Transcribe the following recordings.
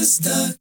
is the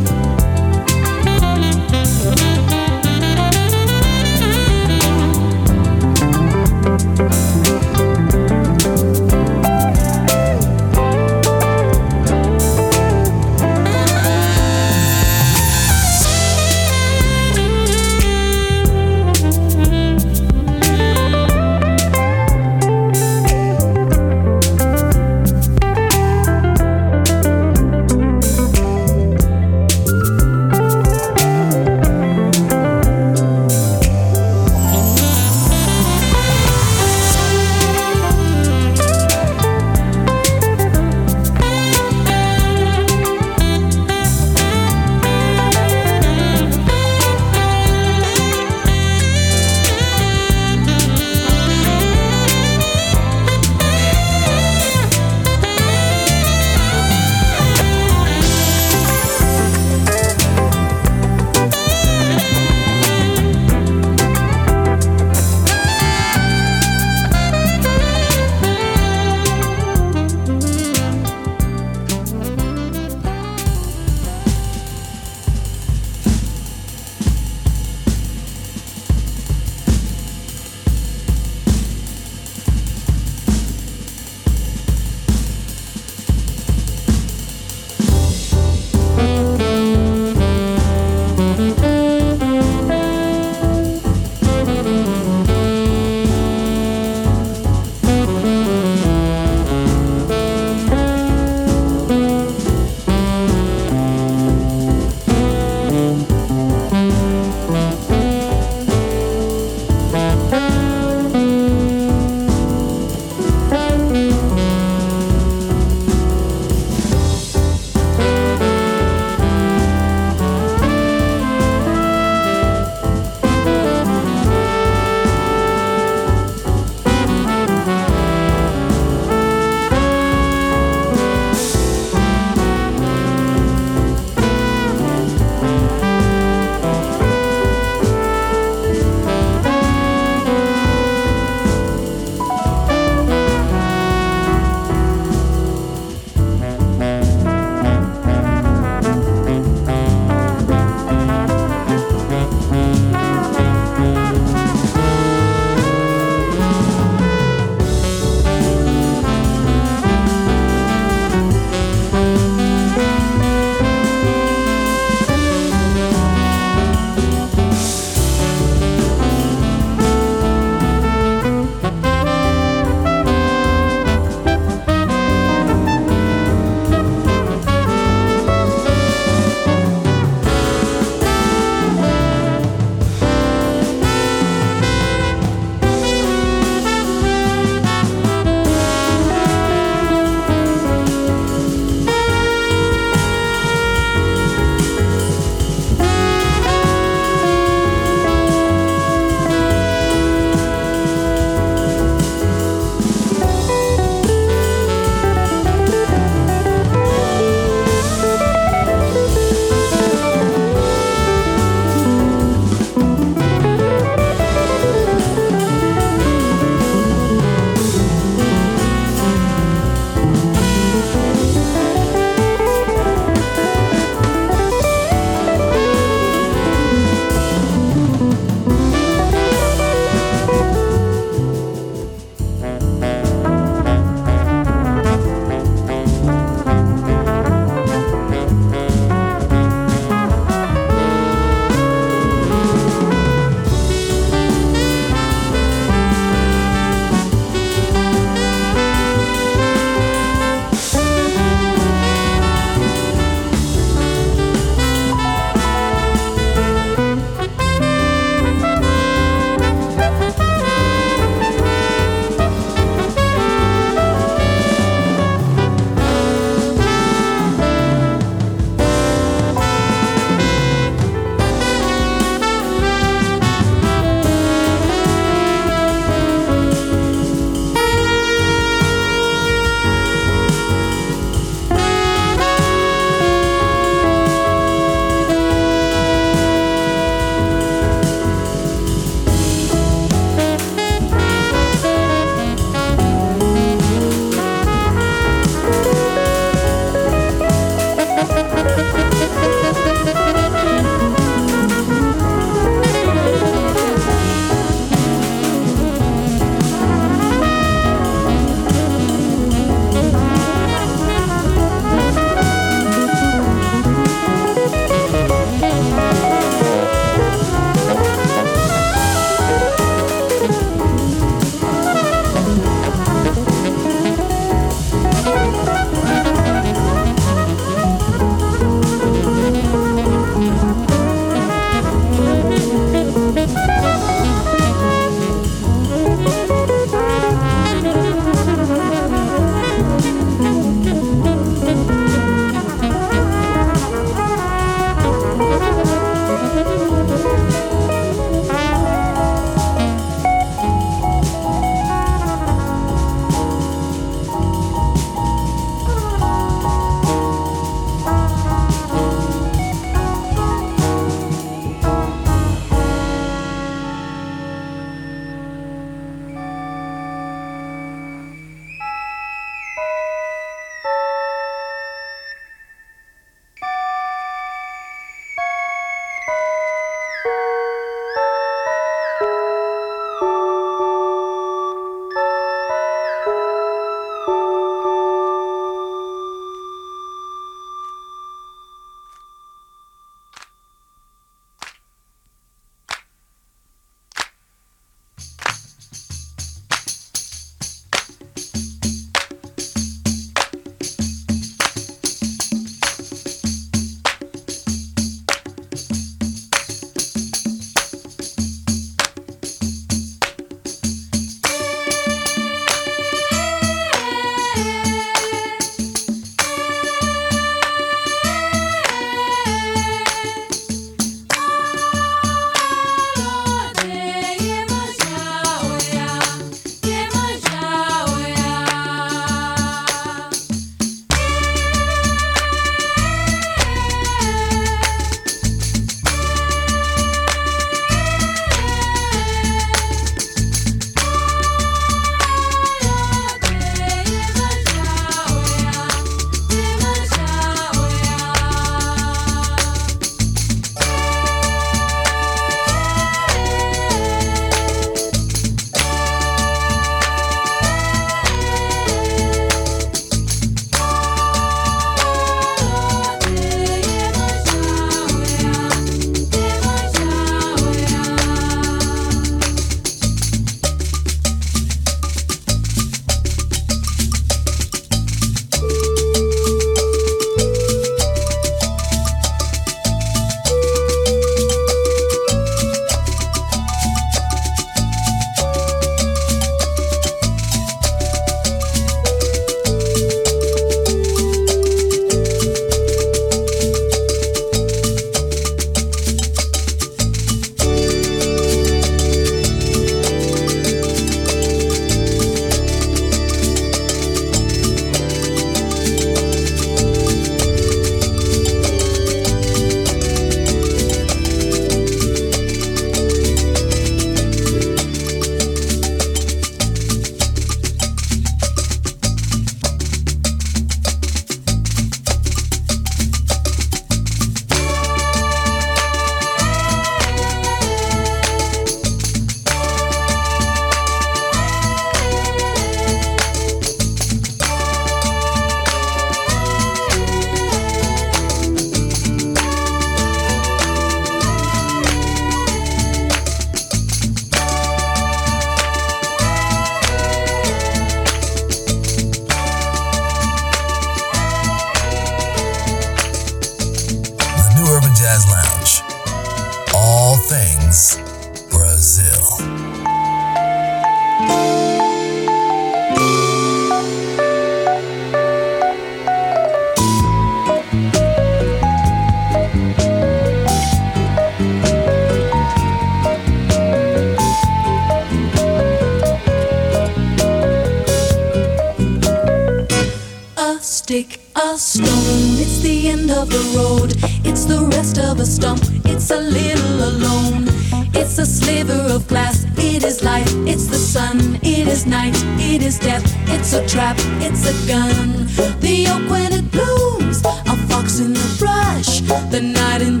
stone. It's the end of the road. It's the rest of a stump. It's a little alone. It's a sliver of glass. It is life. It's the sun. It is night. It is death. It's a trap. It's a gun. The oak when it blooms. A fox in the brush. The night in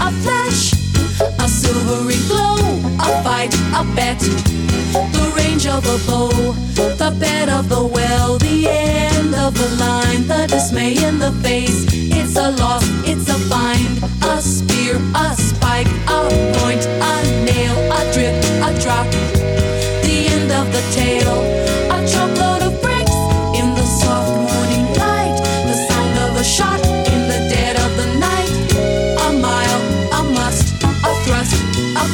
a flash. A silvery glow. A fight, a bet. The range of a bow. The bed of the well. The end of the line. The dismay in the face. It's a loss,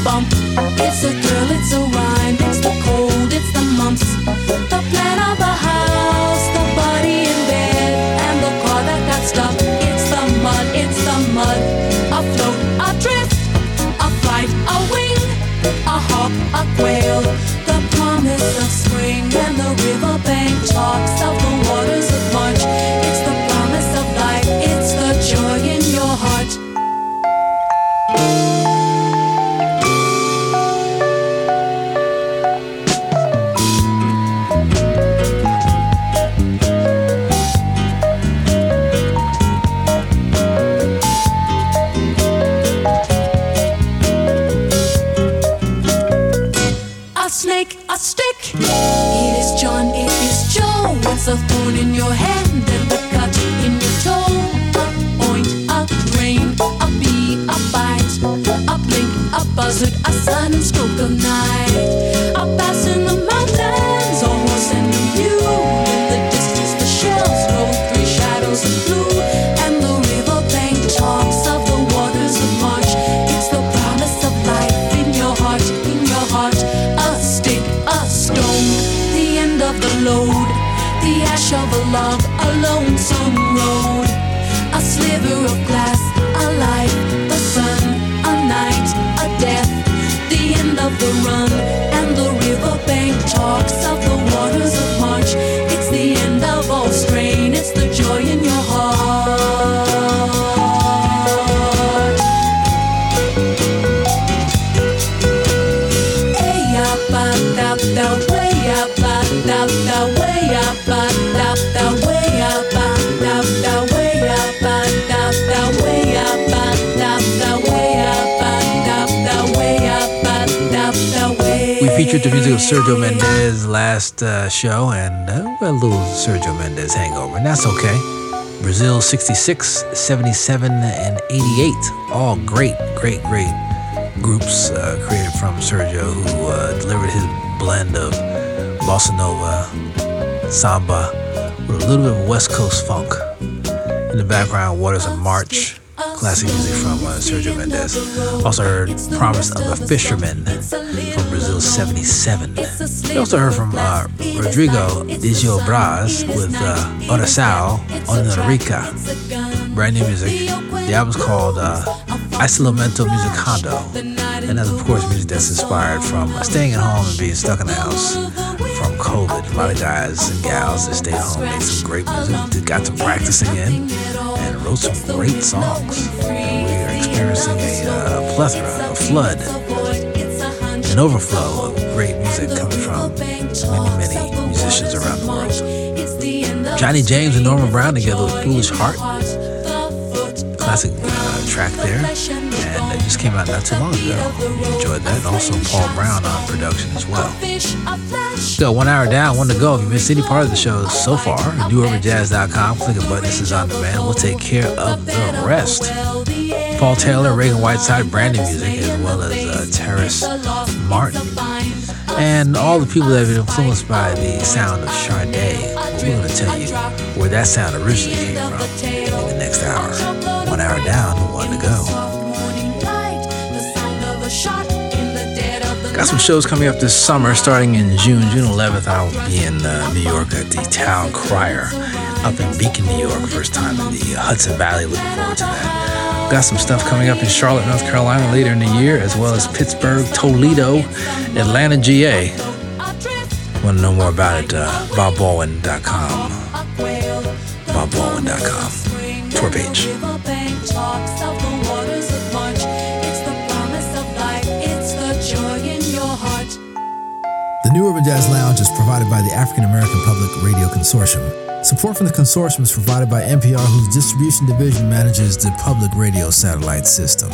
bump. It's a featured the music of Sergio Mendes last uh, show, and uh, a little Sergio Mendes hangover, and that's okay. Brazil 66, 77, and 88. All great, great, great groups uh, created from Sergio, who uh, delivered his blend of bossa nova, samba, with a little bit of West Coast funk. In the background, Waters of March, classic music from uh, Sergio Mendes. Also heard Promise of a Fisherman from Brazil 77. We also heard from uh, Rodrigo Digao Braz with uh, Oração on Rica. Brand new music. The album's called uh, Isolamento Musicando. And that's, of course, music that's inspired from staying at home and being stuck in the house. A lot of guys and gals that stayed home made some great music, got to practicing in, and wrote some great songs. And we are experiencing a uh, plethora, a flood, an overflow of great music coming from many, many musicians around the world. Johnny James and Norman Brown together with Foolish Heart. Classic uh, track there. Just came out not too long ago. Enjoyed that. And also Paul Brown on production as well. So one hour down, one to go. If you missed any part of the show so far, dooverjazz.com, click a button This is on demand. We'll take care of the rest. Paul Taylor, Ragan Whiteside, brand new music, as well as uh, Terrace Martin. and all the people that have been influenced by the sound of Sade. We're going to tell you where that sound originally came from in the next hour. One hour down, one to go. Got some shows coming up this summer, starting in June. June 11th, I'll be in uh, New York at the Towne Crier up in Beacon, New York. First time in the Hudson Valley. Looking forward to that. Got some stuff coming up in Charlotte, North Carolina later in the year, as well as Pittsburgh, Toledo, Atlanta, GA. Want to know more about it? Uh, BobBaldwin.com. BobBaldwin.com. Tour page. New Urban Jazz Lounge is provided by the African American Public Radio Consortium. Support from the consortium is provided by NPR, whose distribution division manages the public radio satellite system.